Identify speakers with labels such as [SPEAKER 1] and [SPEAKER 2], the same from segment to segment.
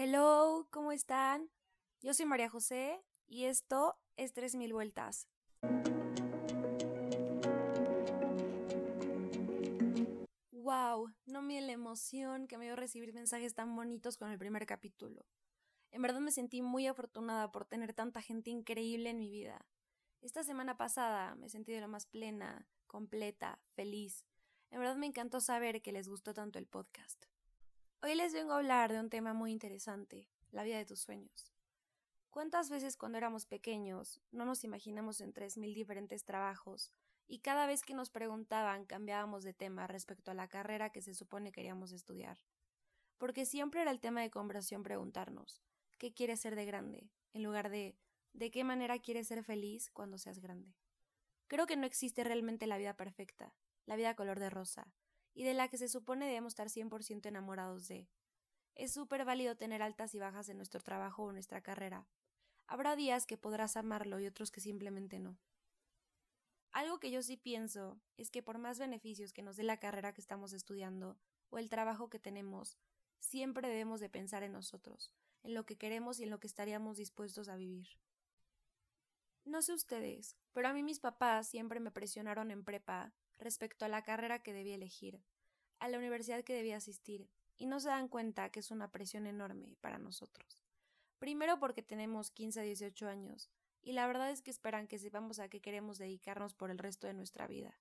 [SPEAKER 1] Hello, ¿cómo están? Yo soy María José y esto es 3000 vueltas. Wow, no me la emoción que me dio recibir mensajes tan bonitos con el primer capítulo. En verdad me sentí muy afortunada por tener tanta gente increíble en mi vida. Esta semana pasada me sentí de lo más plena, completa, feliz. En verdad me encantó saber que les gustó tanto el podcast. Hoy les vengo a hablar de un tema muy interesante, la vida de tus sueños. ¿Cuántas veces cuando éramos pequeños no nos imaginamos en tres mil diferentes trabajos y cada vez que nos preguntaban cambiábamos de tema respecto a la carrera que se supone queríamos estudiar? Porque siempre era el tema de conversación preguntarnos ¿qué quieres ser de grande? en lugar de ¿de qué manera quieres ser feliz cuando seas grande? Creo que no existe realmente la vida perfecta, la vida color de rosa, y de la que se supone debemos estar 100% enamorados de. Es súper válido tener altas y bajas en nuestro trabajo o nuestra carrera. Habrá días que podrás amarlo y otros que simplemente no. Algo que yo sí pienso es que por más beneficios que nos dé la carrera que estamos estudiando o el trabajo que tenemos, siempre debemos de pensar en nosotros, en lo que queremos y en lo que estaríamos dispuestos a vivir. No sé ustedes, pero a mí mis papás siempre me presionaron en prepa respecto a la carrera que debía elegir, a la universidad que debía asistir, y no se dan cuenta que es una presión enorme para nosotros. Primero porque tenemos 15 a 18 años, y la verdad es que esperan que sepamos a qué queremos dedicarnos por el resto de nuestra vida.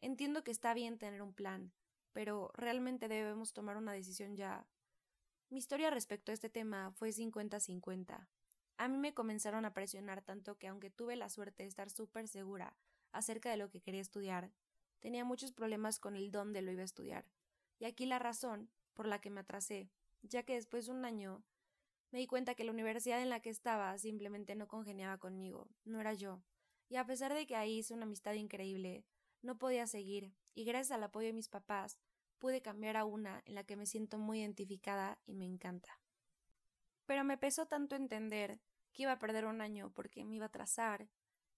[SPEAKER 1] Entiendo que está bien tener un plan, pero realmente debemos tomar una decisión ya. Mi historia respecto a este tema fue 50-50. A mí me comenzaron a presionar tanto que aunque tuve la suerte de estar súper segura acerca de lo que quería estudiar, tenía muchos problemas con el dónde lo iba a estudiar. Y aquí la razón por la que me atrasé, ya que después de un año me di cuenta que la universidad en la que estaba simplemente no congeniaba conmigo, no era yo. Y a pesar de que ahí hice una amistad increíble, no podía seguir, y gracias al apoyo de mis papás, pude cambiar a una en la que me siento muy identificada y me encanta. Pero me pesó tanto entender que iba a perder un año porque me iba a atrasar,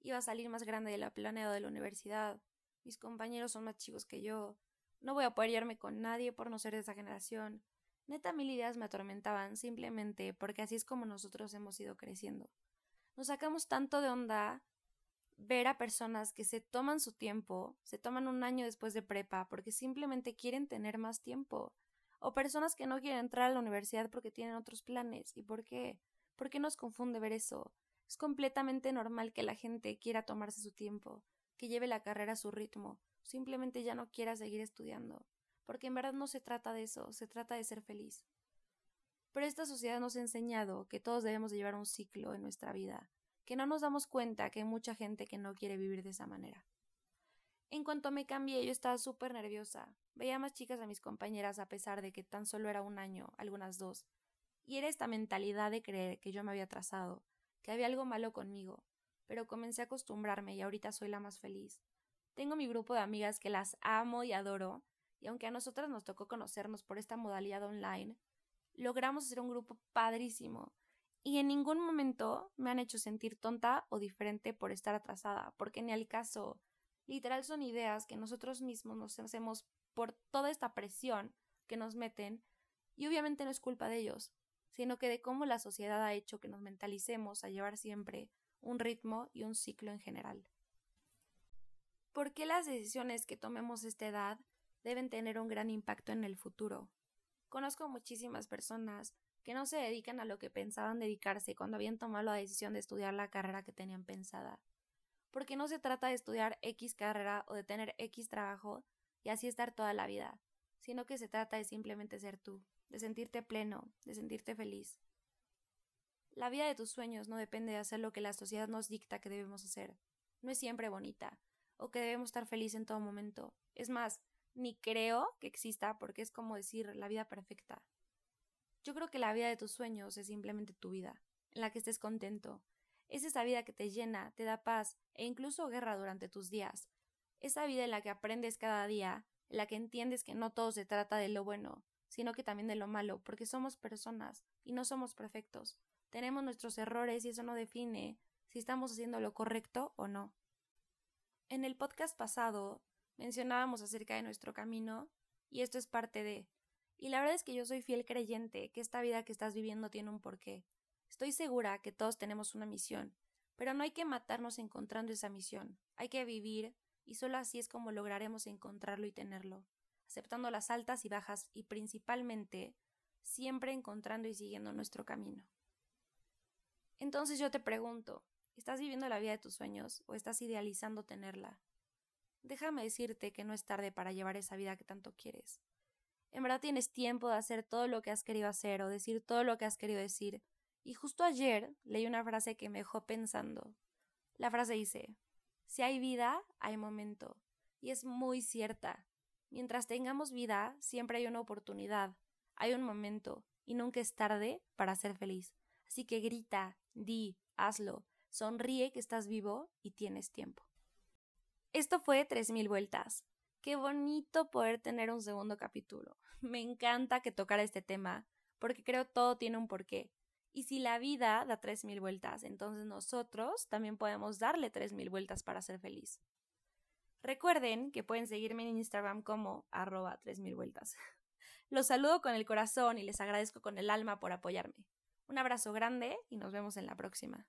[SPEAKER 1] iba a salir más grande de la planeado de la universidad, mis compañeros son más chicos que yo, no voy a poder llevarme con nadie por no ser de esa generación. Neta, mil ideas me atormentaban simplemente porque así es como nosotros hemos ido creciendo. Nos sacamos tanto de onda ver a personas que se toman su tiempo, se toman un año después de prepa porque simplemente quieren tener más tiempo, o personas que no quieren entrar a la universidad porque tienen otros planes. ¿Y por qué? ¿Por qué nos confunde ver eso? Es completamente normal que la gente quiera tomarse su tiempo, que lleve la carrera a su ritmo, simplemente ya no quiera seguir estudiando, porque en verdad no se trata de eso, se trata de ser feliz. Pero esta sociedad nos ha enseñado que todos debemos de llevar un ciclo en nuestra vida, que no nos damos cuenta que hay mucha gente que no quiere vivir de esa manera. En cuanto me cambié, yo estaba súper nerviosa. Veía más chicas a mis compañeras a pesar de que tan solo era un año, algunas dos. Y era esta mentalidad de creer que yo me había atrasado, que había algo malo conmigo, pero comencé a acostumbrarme y ahorita soy la más feliz. Tengo mi grupo de amigas que las amo y adoro, y aunque a nosotras nos tocó conocernos por esta modalidad online, logramos hacer un grupo padrísimo, y en ningún momento me han hecho sentir tonta o diferente por estar atrasada, porque ni al caso. Literal son ideas que nosotros mismos nos hacemos por toda esta presión que nos meten, y obviamente no es culpa de ellos, sino que de cómo la sociedad ha hecho que nos mentalicemos a llevar siempre un ritmo y un ciclo en general. ¿Por qué las decisiones que tomemos a esta edad deben tener un gran impacto en el futuro? Conozco muchísimas personas que no se dedican a lo que pensaban dedicarse cuando habían tomado la decisión de estudiar la carrera que tenían pensada. Porque no se trata de estudiar X carrera o de tener X trabajo y así estar toda la vida, sino que se trata de simplemente ser tú, de sentirte pleno, de sentirte feliz. La vida de tus sueños no depende de hacer lo que la sociedad nos dicta que debemos hacer. No es siempre bonita, o que debemos estar felices en todo momento. Es más, ni creo que exista porque es como decir la vida perfecta. Yo creo que la vida de tus sueños es simplemente tu vida, en la que estés contento. Es esa vida que te llena, te da paz e incluso guerra durante tus días. Esa vida en la que aprendes cada día, en la que entiendes que no todo se trata de lo bueno, sino que también de lo malo, porque somos personas y no somos perfectos. Tenemos nuestros errores y eso no define si estamos haciendo lo correcto o no. En el podcast pasado mencionábamos acerca de nuestro camino y esto es parte de... Y la verdad es que yo soy fiel creyente que esta vida que estás viviendo tiene un porqué. Estoy segura que todos tenemos una misión, pero no hay que matarnos encontrando esa misión. Hay que vivir y solo así es como lograremos encontrarlo y tenerlo, aceptando las altas y bajas y principalmente siempre encontrando y siguiendo nuestro camino. Entonces yo te pregunto, ¿estás viviendo la vida de tus sueños o estás idealizando tenerla? Déjame decirte que no es tarde para llevar esa vida que tanto quieres. En verdad tienes tiempo de hacer todo lo que has querido hacer o decir todo lo que has querido decir. Y justo ayer leí una frase que me dejó pensando. La frase dice, si hay vida, hay momento. Y es muy cierta. Mientras tengamos vida, siempre hay una oportunidad, hay un momento, y nunca es tarde para ser feliz. Así que grita, di, hazlo, sonríe que estás vivo y tienes tiempo. Esto fue 3000 vueltas. Qué bonito poder tener un segundo capítulo. Me encanta que tocara este tema, porque creo todo tiene un porqué. Y si la vida da 3000 vueltas, entonces nosotros también podemos darle 3000 vueltas para ser feliz. Recuerden que pueden seguirme en Instagram como arroba 3000 vueltas. Los saludo con el corazón y les agradezco con el alma por apoyarme. Un abrazo grande y nos vemos en la próxima.